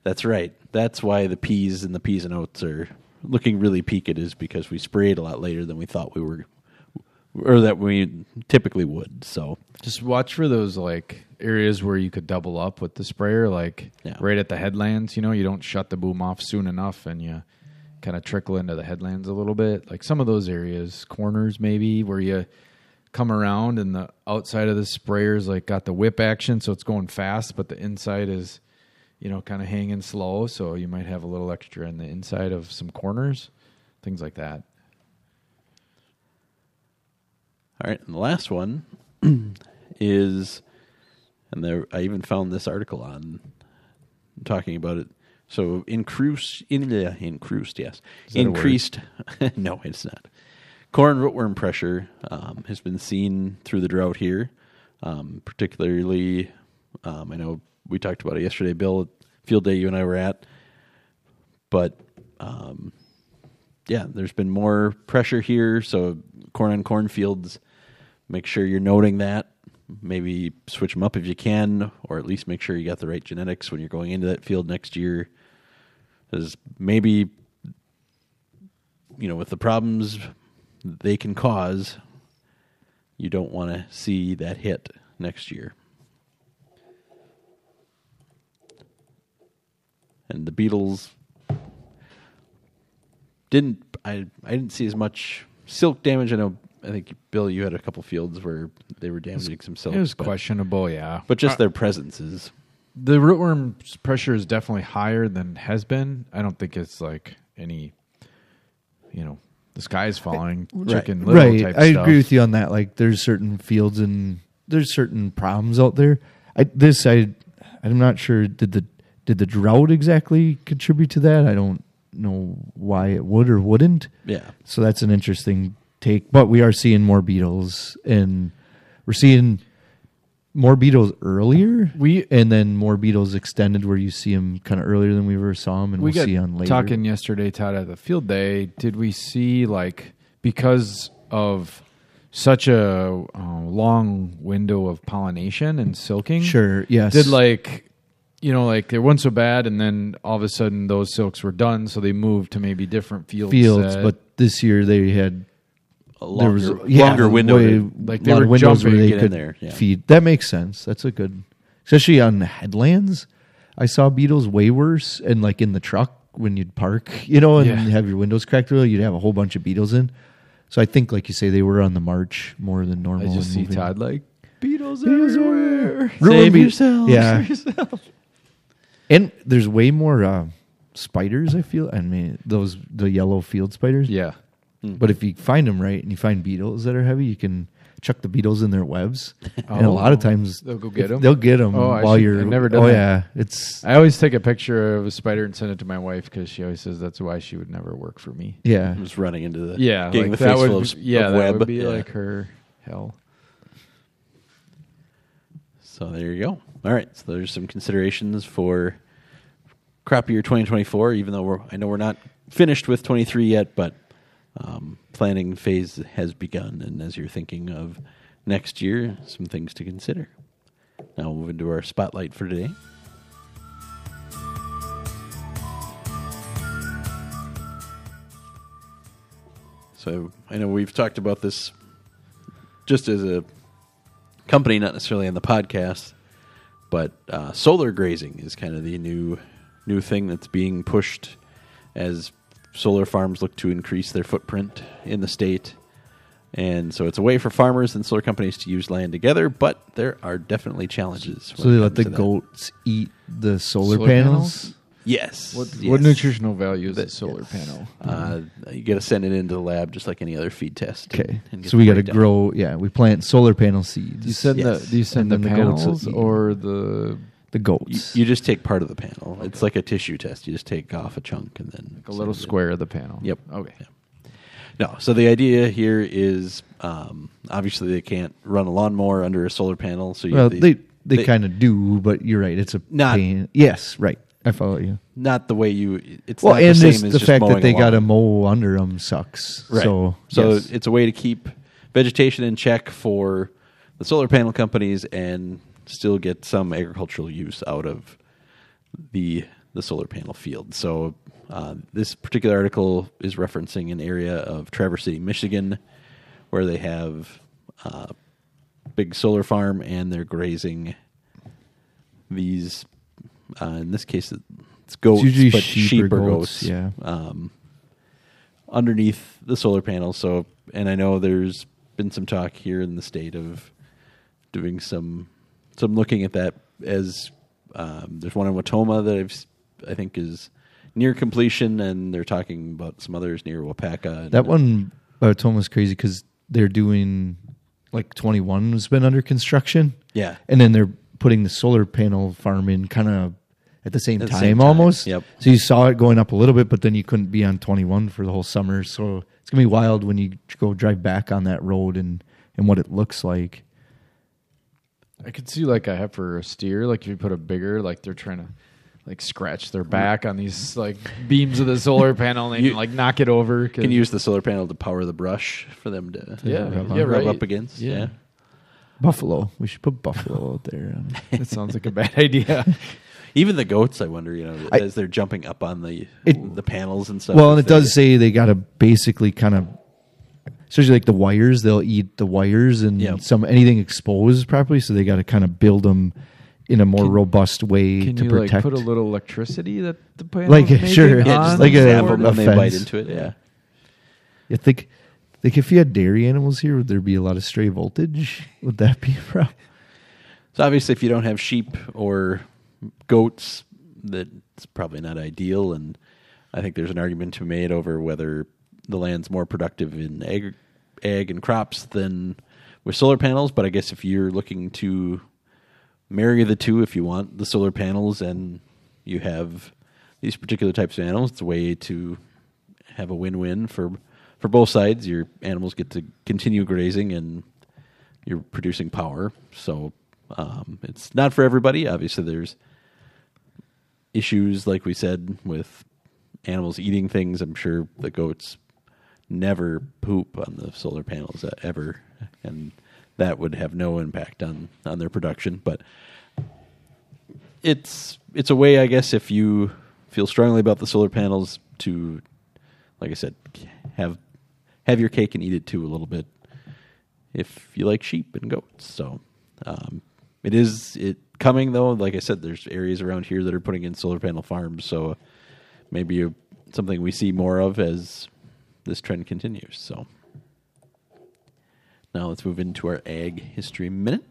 that's right. That's why the peas and the peas and oats are looking really peaked is because we sprayed a lot later than we thought we were, or that we typically would. So Just watch for those like areas where you could double up with the sprayer, like Yeah. right at the headlands. You know, you don't shut the boom off soon enough, and you kind of trickle into the headlands a little bit. Like some of those areas, corners maybe where you come around and the outside of the sprayer's like got the whip action, so it's going fast, but the inside is, you know, kind of hanging slow. So you might have a little extra in the inside of some corners, things like that. All right, and the last one is, and there I even found this article on talking about it. So increased, in, uh, increased, yes, that a word? increased. no, it's not. Corn rootworm pressure um, has been seen through the drought here, um, particularly. Um, I know we talked about it yesterday, Bill. Field day you and I were at, but um, yeah, there's been more pressure here. So corn on corn fields, make sure you're noting that. Maybe switch them up if you can, or at least make sure you got the right genetics when you're going into that field next year. Because maybe, you know, with the problems they can cause, you don't want to see that hit next year. And the beetles didn't I I didn't see as much silk damage. I know I think Bill, you had a couple fields where they were damaging some silk. It was but, questionable, yeah. but just Uh, their presence is the rootworm pressure is definitely higher than has been. I don't think it's like any, you know, the sky's falling, chicken little right. type I stuff. agree with you on that. Like, there's certain fields and there's certain problems out there. I this I I'm not sure did the did the drought exactly contribute to that? I don't know why it would or wouldn't. yeah. So that's an interesting take. But we are seeing more beetles, and we're seeing more beetles earlier. We- and then more beetles extended, where you see them kind of earlier than we ever saw them, and we will see on later. talking yesterday, Todd, at the field day. Did we see like because of such a uh, long window of pollination and silking? Sure. Yes. Did like you know like they weren't so bad, and then all of a sudden those silks were done, so they moved to maybe different fields. fields, but this year they had A there longer, was yeah, longer window. way- to- like a they were windows jumping where they to in could there, yeah. feed. That makes sense. That's a good, especially on the headlands. I saw beetles way worse, and like in the truck when you'd park, you know, and Yeah. have your windows cracked early, you'd have a whole bunch of beetles in. So I think, like you say, they were on the march more than normal. I normal. just see moving. Todd like beetles, Beetles everywhere. Ruin Save beet- yourself, Yeah, yourself. and there's way more uh, spiders. I feel. I mean, those the yellow field spiders. Yeah, Mm-hmm. But if you find them right and you find beetles that are heavy, you can chuck the beetles in their webs. and a Oh. lot of oh. times They'll go get if- 'em? They'll get them Oh, while should- you're. I've never done Oh that. yeah, it's I always take a picture of a spider and send it to my wife because she always says that's why she would never work for me. yeah. I'm Just running into the Yeah, getting like the that face would full of, s- yeah, of that web. would be Yeah. like her hell. So there you go. All right. So there's some considerations for crop year 2024. Even though we're, I know we're not finished with 23 yet, but um, planning phase has begun. And as you're thinking of next year, some things to consider. Now we'll move into our spotlight for today. So I know we've talked about this just as a company, not necessarily on the podcast, but uh, solar grazing is kind of the new new thing that's being pushed as solar farms look to increase their footprint in the state. And so it's a way for farmers and solar companies to use land together, but there are definitely challenges. So they let the goats eat the solar, Solar panels. panels? Yes. What yes. what nutritional value is That- a solar yes. panel? Uh, you got to send it into the lab just like any other feed test. Okay, so we got to grow. Yeah, we plant solar panel seeds. Do you send Yes. the do you send the the goats panels eat. or the the You, goats. you just take part of the panel. It's like a tissue test. You just take off a chunk and then like a little send it. square of the panel? Yep. Okay. Yeah. No. So the idea here is um, obviously they can't run a lawnmower under a solar panel. So you, well, they they, kind of do, but you're right. It's a Not- pain. Yes, right. I follow you. not the way you. It's Well, not and the same this, as the just fact mowing that they a got to lawn. mow under them sucks. Right. So, so yes. it's a way to keep vegetation in check for the solar panel companies and still get some agricultural use out of the the solar panel field. So uh, this particular article is referencing an area of Traverse City, Michigan, where they have a big solar farm and they're grazing these. Uh, in this case, it's goats, usually but sheep sheep, or or goats, goats. yeah. Um, underneath the solar panel. So, and I know there's been some talk here in the state of doing some some looking at that as um, there's one in Wautoma that I've I think is near completion, and they're talking about some others near Waupaca. and- That one, uh, Toma's crazy because they're doing like 21 has been under construction. yeah, and then they're putting the solar panel farm in kind of at the same At the time same time, almost. yep. So you saw it going up a little bit, but then you couldn't be on 21 for the whole summer. So it's gonna be wild when you go drive back on that road and and what it looks like. I could see like a heifer or a steer. Like if you put a bigger, like they're trying to like scratch their mm. back on these like beams of the solar panel and You- like knock it over. 'cause- can use the solar panel to power the brush for them to yeah, rub yeah, on. right. up against. Yeah. yeah. Buffalo, we should put buffalo out there. That sounds like a bad idea. Even the goats, I wonder, you know, I- as they're jumping up on the It- the panels and stuff. well, and it does say they got to basically kind of, especially like the wires, they'll eat the wires and Yep. some anything exposed properly. So they got to kind of build them in a more Can- robust way Can to you protect. like put a little electricity that the panel Like, sure. yeah, just like like a- zap a and they bite into it. Yeah. You think, think if you had dairy animals here, would there be a lot of stray voltage? Would that be a problem? So obviously, if you don't have sheep or goats, that's probably not ideal. And I think there's an argument to be made over whether the land's more productive in egg, ag and crops than with solar panels. But I guess if you're looking to marry the two, if you want the solar panels and you have these particular types of animals, it's a way to have a win-win for for both sides. Your animals get to continue grazing and you're producing power. So um, it's not for everybody. Obviously, there's issues, like we said, with animals eating things. I'm sure the goats never poop on the solar panels ever, and that would have no impact on on their production. But it's it's a way, I guess, if you feel strongly about the solar panels, to, like I said, have have your cake and eat it too a little bit if you like sheep and goats. So um, it is it coming though. Like I said, there's areas around here that are putting in solar panel farms. So maybe something we see more of as this trend continues. So now let's move into our ag history minute.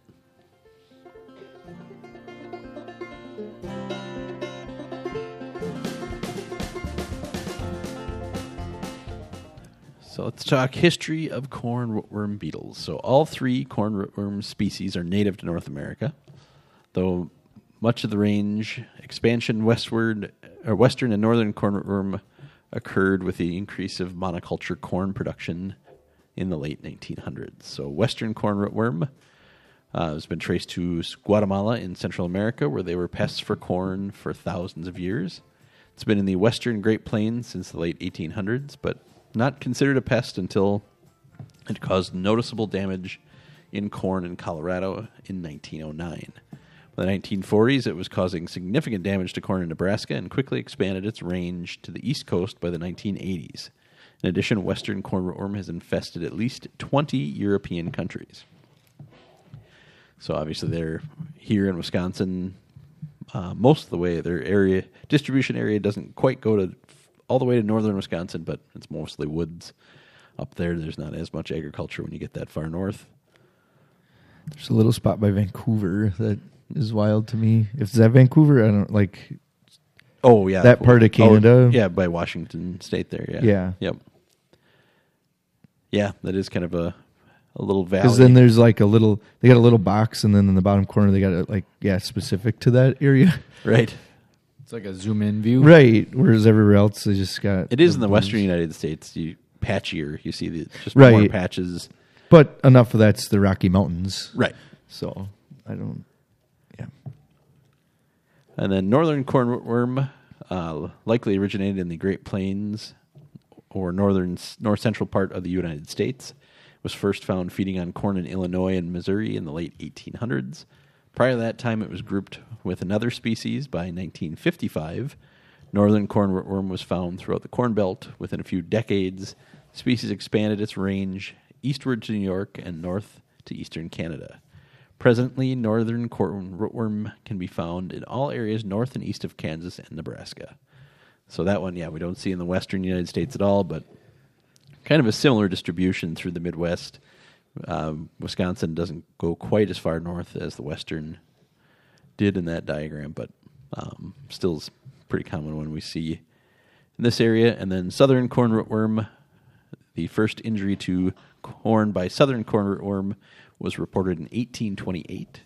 So let's talk history of corn rootworm beetles. So all three corn rootworm species are native to North America, though much of the range expansion westward or western and northern corn rootworm occurred with the increase of monoculture corn production in the late 1900s. So western corn rootworm uh, has been traced to Guatemala in Central America, where they were pests for corn for thousands of years. It's been in the western Great Plains since the late 1800s, but not considered a pest until it caused noticeable damage in corn in Colorado in 1909. By the 1940s, it was causing significant damage to corn in Nebraska and quickly expanded its range to the east coast by the 1980s. In addition, western corn rootworm has infested at least 20 European countries. So obviously, they're here in Wisconsin uh, most of the way. Their area distribution area doesn't quite go to all the way to northern Wisconsin, but it's mostly woods up there. There's not as much agriculture when you get that far north. There's a little spot by Vancouver that is wild to me. If it's that Vancouver, I don't like. Oh yeah, That part of oh, Canada? Oh, yeah, by Washington State there. Yeah. Yeah. Yep. Yeah, that is kind of a a little valley. Because then there's like a little, they got a little box, and then in the bottom corner they got it like yeah specific to that area, right. It's like a zoom in view. right? Whereas everywhere else they just got It is in the blues. western United States. You patchier. You see the just more Right. patches. but enough of that's the Rocky Mountains, Right. So I don't, yeah. And then northern cornworm uh, likely originated in the Great Plains or northern north central part of the United States. Was first found feeding on corn in Illinois and Missouri in the late 1800s. Prior to that time, it was grouped with another species. By 1955, northern cornworm was found throughout the Corn Belt. Within a few decades, species expanded its range eastward to New York and north to eastern Canada. Presently, northern corn rootworm can be found in all areas north and east of Kansas and Nebraska. So that one, yeah, we don't see in the western United States at all, but kind of a similar distribution through the Midwest. Um, Wisconsin doesn't go quite as far north as the western did in that diagram, but um, still is pretty common when we see in this area. And then southern corn rootworm, the first injury to corn by southern corn rootworm was reported in 1828.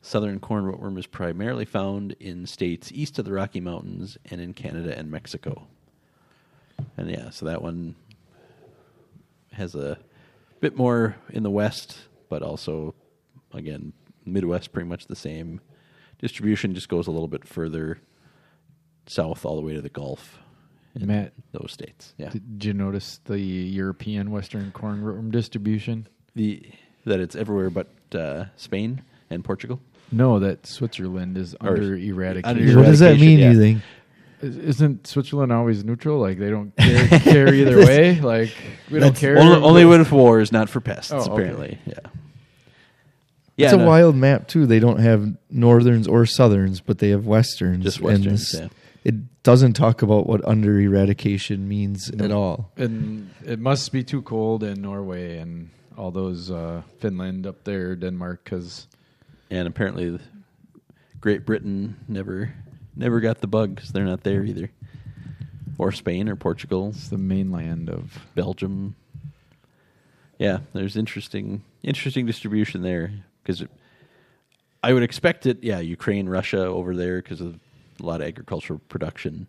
Southern corn rootworm is primarily found in states east of the Rocky Mountains and in Canada and Mexico. And yeah, so that one has a bit more in the west, but also again Midwest pretty much the same distribution. Just goes a little bit further south, all the way to the Gulf. in Matt, those states, yeah. did you notice the European Western corn rootworm distribution? The that it's everywhere but uh, Spain and Portugal. No, that Switzerland is Or- under eradication. under What does that mean? yeah. You think? Is- Isn't Switzerland always neutral? Like they don't care, care either way. Like we don't That's care. Only, only when for wars, not for pests. Oh, okay. apparently, yeah. it's a no, wild map too. They don't have northerns or southerns, but they have westerns. Just and westerns, this- yeah. It doesn't talk about what under eradication means at all. and it must be too cold in Norway and all those uh, Finland up there, Denmark, because And apparently, Great Britain never never got the bug 'cause they're not there either, or Spain or Portugal, it's the mainland of. Belgium. Yeah, there's interesting interesting distribution there because I would expect it. Yeah, Ukraine, Russia over there because of a lot of agricultural production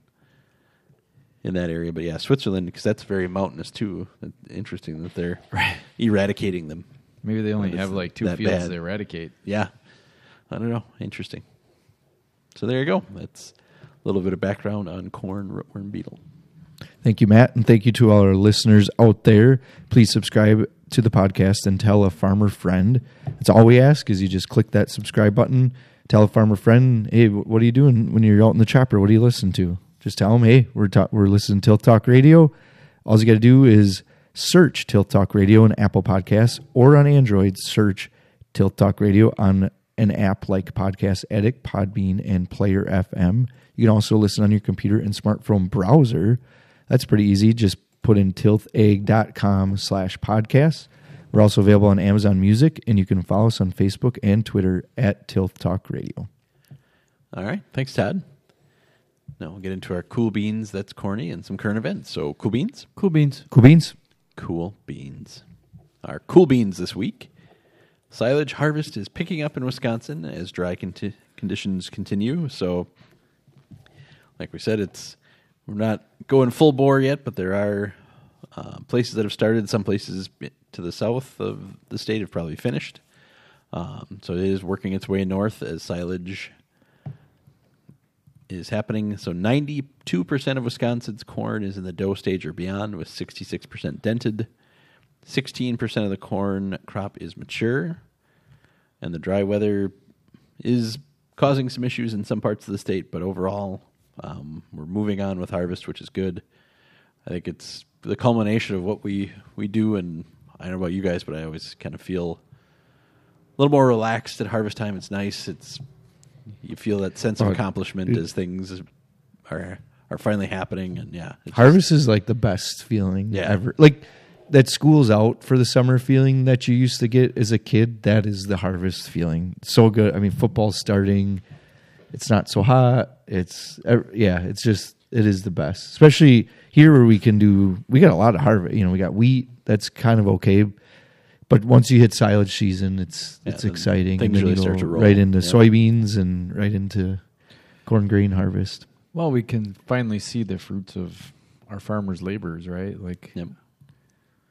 in that area. But yeah, Switzerland because that's very mountainous too. Interesting that they're Right. Eradicating them. Maybe they only What is have like two that fields bad? to eradicate. Yeah. I don't know. Interesting. So there you go. That's a little bit of background on corn rootworm beetle. Thank you, Matt, and thank you to all our listeners out there. Please subscribe to the podcast and tell a farmer friend. That's all we ask is you just click that subscribe button, tell a farmer friend, hey, what are you doing when you're out in the chopper? What do you listen to? Just tell them, hey, we're ta- we're listening to Tilt Talk Radio. All you got to do is search Tilt Talk Radio on Apple Podcasts or on Android. Search Tilt Talk Radio on an app like Podcast Addict, Podbean, and Player FM. You can also listen on your computer and smartphone browser. That's pretty easy. Just put in tiltegg.com slash podcast. We're also available on Amazon Music, and you can follow us on Facebook and Twitter at Tilt Talk Radio. All right. Thanks, Todd. Now we'll get into our cool beans that's corny and some current events. So, cool beans? Cool beans. Cool beans? Cool beans. Our cool beans this week. Silage harvest is picking up in Wisconsin as dry conti- conditions continue. So, like we said, it's we're not going full bore yet, but there are uh, places that have started. Some places to the south of the state have probably finished. Um, so it is working its way north as silage is happening. So 92% of Wisconsin's corn is in the dough stage or beyond, with 66% dented. 16% of the corn crop is mature, and the dry weather is causing some issues in some parts of the state, but overall, um, we're moving on with harvest, which is good. I think it's the culmination of what we, we do, and I don't know about you guys, but I always kind of feel a little more relaxed at harvest time. It's nice. It's you feel that sense of Oh, accomplishment as things are are finally happening, and yeah, it's Harvest is like the best feeling Yeah. ever. Like that school's out for the summer feeling that you used to get as a kid. That is the harvest feeling. So good. I mean, football's starting. It's not so hot. It's yeah. It's just it is the best. Especially here where we can do. We got a lot of harvest. You know, we got wheat. That's kind of okay. But once you hit silage season, it's Yeah, it's exciting. things and really start to roll. right into Yeah. soybeans and right into corn grain harvest. Well, we can finally see the fruits of our farmers' labors, right? Like Yep.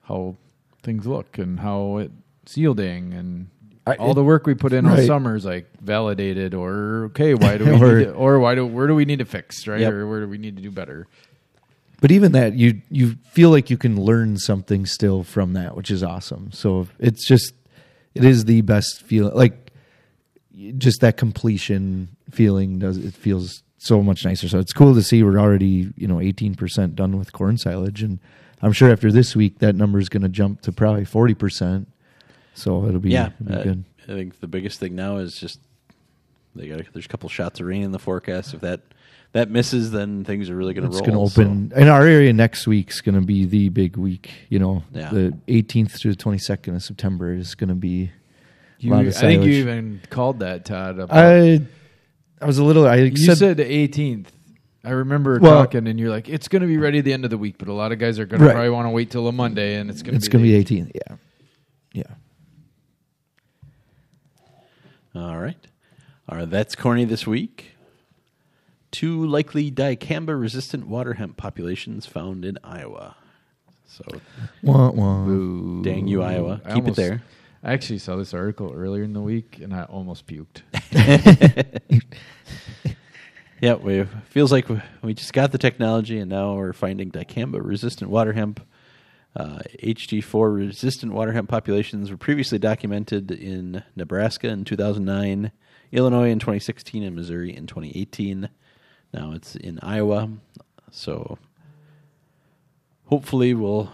how things look and how it's yielding and I- all it- the work we put in all Right. summer is like validated or okay, why do we Or- need to, or why do where do we need to fix, right? Yep. Or where do we need to do better? But even that, you you feel like you can learn something still from that, which is awesome. So it's just, it is the best feeling. Like just that completion feeling does it feels so much nicer. So it's cool to see we're already you know eighteen percent done with corn silage, and I'm sure after this week that number is going to jump to probably forty percent. So it'll be, yeah, it'll be uh, good. I think the biggest thing now is just they got there's a couple shots of rain in the forecast. If that that misses, then things are really going to roll. It's going to open in our area next week's going to be the big week. You know, Yeah. the 18th to the 22nd of September is going to be. You, lot I of think you even called that Todd. About, I I was a little. I you said, said the 18th. I remember Well- talking, and you're like, "It's going to be ready at the end of the week," but a lot of guys are going to probably want to wait till a Monday, and it's going to it's be going to the be 18th. Yeah, yeah. All right. All right, that's corny this week. Two likely dicamba resistant water hemp populations found in Iowa. So, Wah, wah. Boo. dang you, Iowa. I Keep almost- it there. I actually saw this article earlier in the week, and I almost puked. Yeah, we feels like we, we just got the technology, and now we're finding dicamba resistant water hemp. Uh, HG4 resistant water hemp populations were previously documented in Nebraska in 2009, Illinois in 2016, and Missouri in 2018. Now it's in Iowa, so hopefully we'll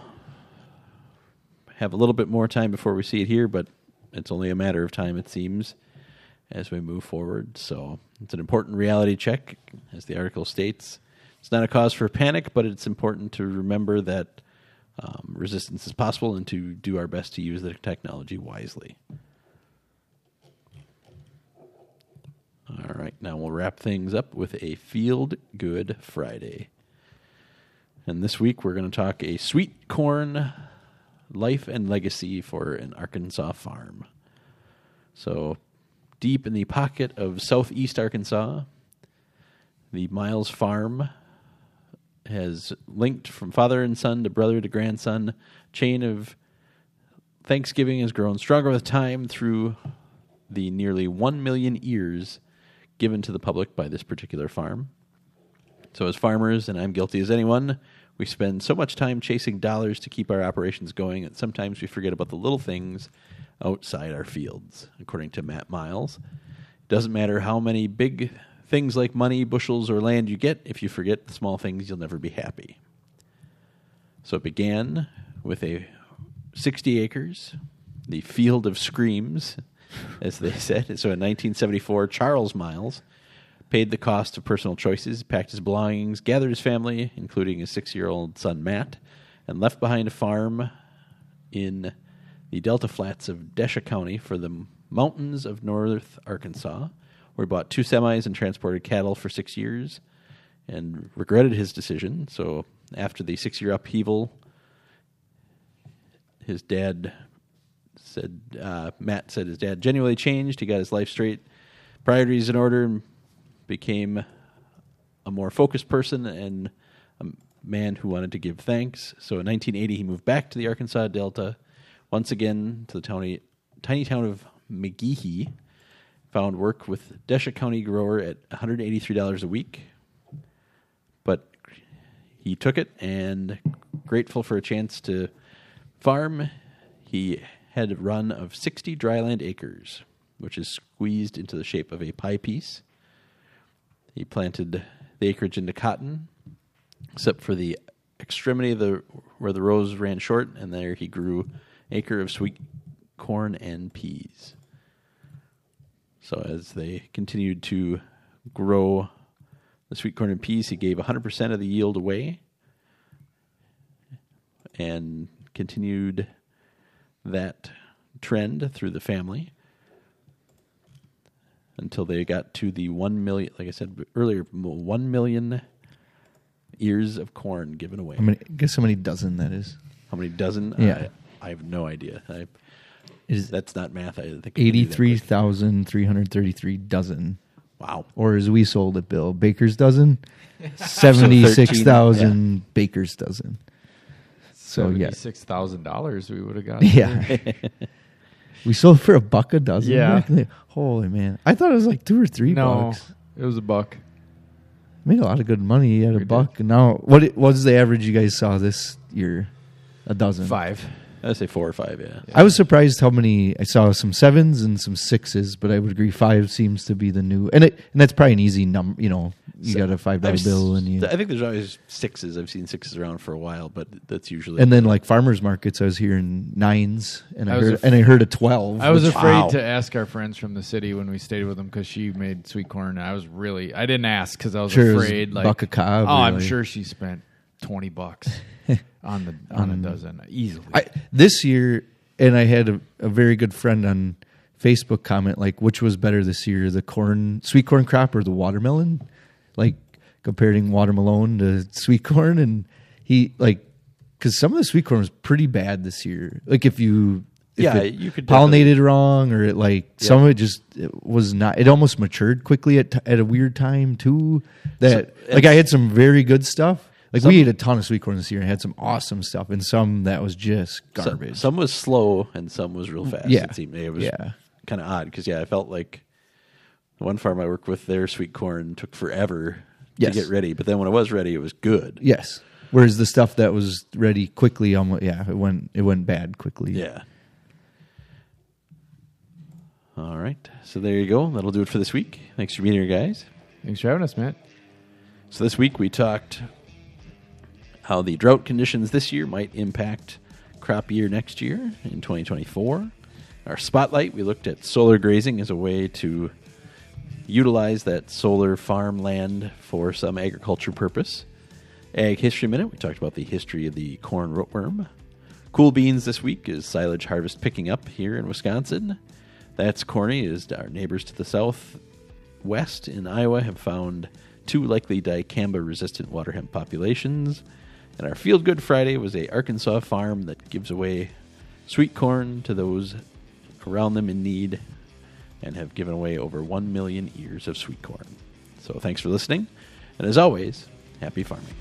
have a little bit more time before we see it here, but it's only a matter of time, it seems, as we move forward. So it's an important reality check, as the article states. It's not a cause for panic, but it's important to remember that um, resistance is possible and to do our best to use the technology wisely. All right, now we'll wrap things up with a Field Good Friday. And this week we're going to talk a sweet corn life and legacy for an Arkansas farm. So, deep in the pocket of southeast Arkansas, the Miles Farm has linked from father and son to brother to grandson. Chain of Thanksgiving has grown stronger with time through the nearly one million ears given to the public by this particular farm. So, as farmers, and I'm guilty as anyone, we spend so much time chasing dollars to keep our operations going that sometimes we forget about the little things outside our fields, according to Matt Miles. It doesn't matter how many big things like money, bushels, or land you get, if you forget the small things, you'll never be happy. So it began with a 60 acres, the field of screams, as they said. So in 1974, Charles Miles paid the cost of personal choices, packed his belongings, gathered his family, including his six year old son Matt, and left behind a farm in the Delta Flats of Desha County for the mountains of North Arkansas, where he bought two semis and transported cattle for six years and regretted his decision. So after the six year upheaval, his dad said, uh, Matt said his dad genuinely changed. He got his life straight, priorities in order, and became a more focused person and a man who wanted to give thanks. So in 1980, he moved back to the Arkansas Delta, once again to the tiny, tiny town of McGehee. Found work with Desha County grower at $183 a week, but he took it and grateful for a chance to farm. He had a run of 60 dryland acres, which is squeezed into the shape of a pie piece. He planted the acreage into cotton, except for the extremity of the where the rows ran short, and there he grew acre of sweet corn and peas. So as they continued to grow the sweet corn and peas, he gave 100% of the yield away and continued that trend through the family until they got to the 1 million, like I said earlier, 1 million ears of corn given away. How many, guess how many dozen that is? How many dozen? Yeah. I, I have no idea. I, It is that's not math. I think I can do that eighty-three quick. thousand three hundred thirty-three dozen, Wow. or as we sold it, Bill, baker's dozen, seventy-six thousand baker's dozen. So yeah, six thousand dollars we would have got. yeah. we sold for a buck a dozen. Yeah. then. Holy man, I thought it was like two or three no, bucks. it was a buck. Made a lot of good money. You had a did. buck, and now what? What was the average you guys saw this year? A dozen. Five. I'd say four or five. Yeah. I was surprised how many I saw some sevens and some sixes, but I would agree five seems to be the new and it and that's probably an easy number. You know, you So, got a five dollar I've bill s- and you I think there's always sixes. I've seen sixes around for a while, but that's usually and then like farmers markets, I was hearing nines and I, I was heard af- and I heard a twelve. I was which- afraid Wow. to ask our friends from the city when we stayed with them because she made sweet corn. I was really I didn't ask because I was Sure, it was afraid. Like, buck a cob, oh, I'm really. sure she spent twenty bucks on the on a um, dozen easily. I, this year, and I had a, a very good friend on Facebook comment like, which was better this year, the corn, sweet corn crop, or the watermelon? Like comparing watermelon to sweet corn, and he like because some of the sweet corn was pretty bad this year. Like if you if Yeah, you could pollinated wrong, or it like some of it just it was not. It almost matured quickly at t- at a weird time too. That So, like I had some very good stuff. Like Some- we ate a ton of sweet corn this year and had some awesome stuff, and some that was just garbage. some was slow and some was real fast. Yeah. It seemed it was Yeah. kind of odd because yeah, I felt like the one farm I worked with, their sweet corn took forever Yes. to get ready, but then when it was ready, it was good. yes. Whereas the stuff that was ready quickly, almost yeah, it went it went bad quickly. Yeah. All right, so there you go. That'll do it for this week. Thanks for being here, guys. Thanks for having us, Matt. So this week we talked how the drought conditions this year might impact crop year next year in 2024. Our spotlight, we looked at solar grazing as a way to utilize that solar farmland for some agriculture purpose. Ag History Minute, we talked about the history of the corn rootworm. Cool beans this week is silage harvest picking up here in Wisconsin. That's corny, as our neighbors to the south west in Iowa have found two likely dicamba resistant water hemp populations. And our Field Good Friday was a Arkansas farm that gives away sweet corn to those around them in need and have given away over 1 million ears of sweet corn. So thanks for listening. And as always, happy farming.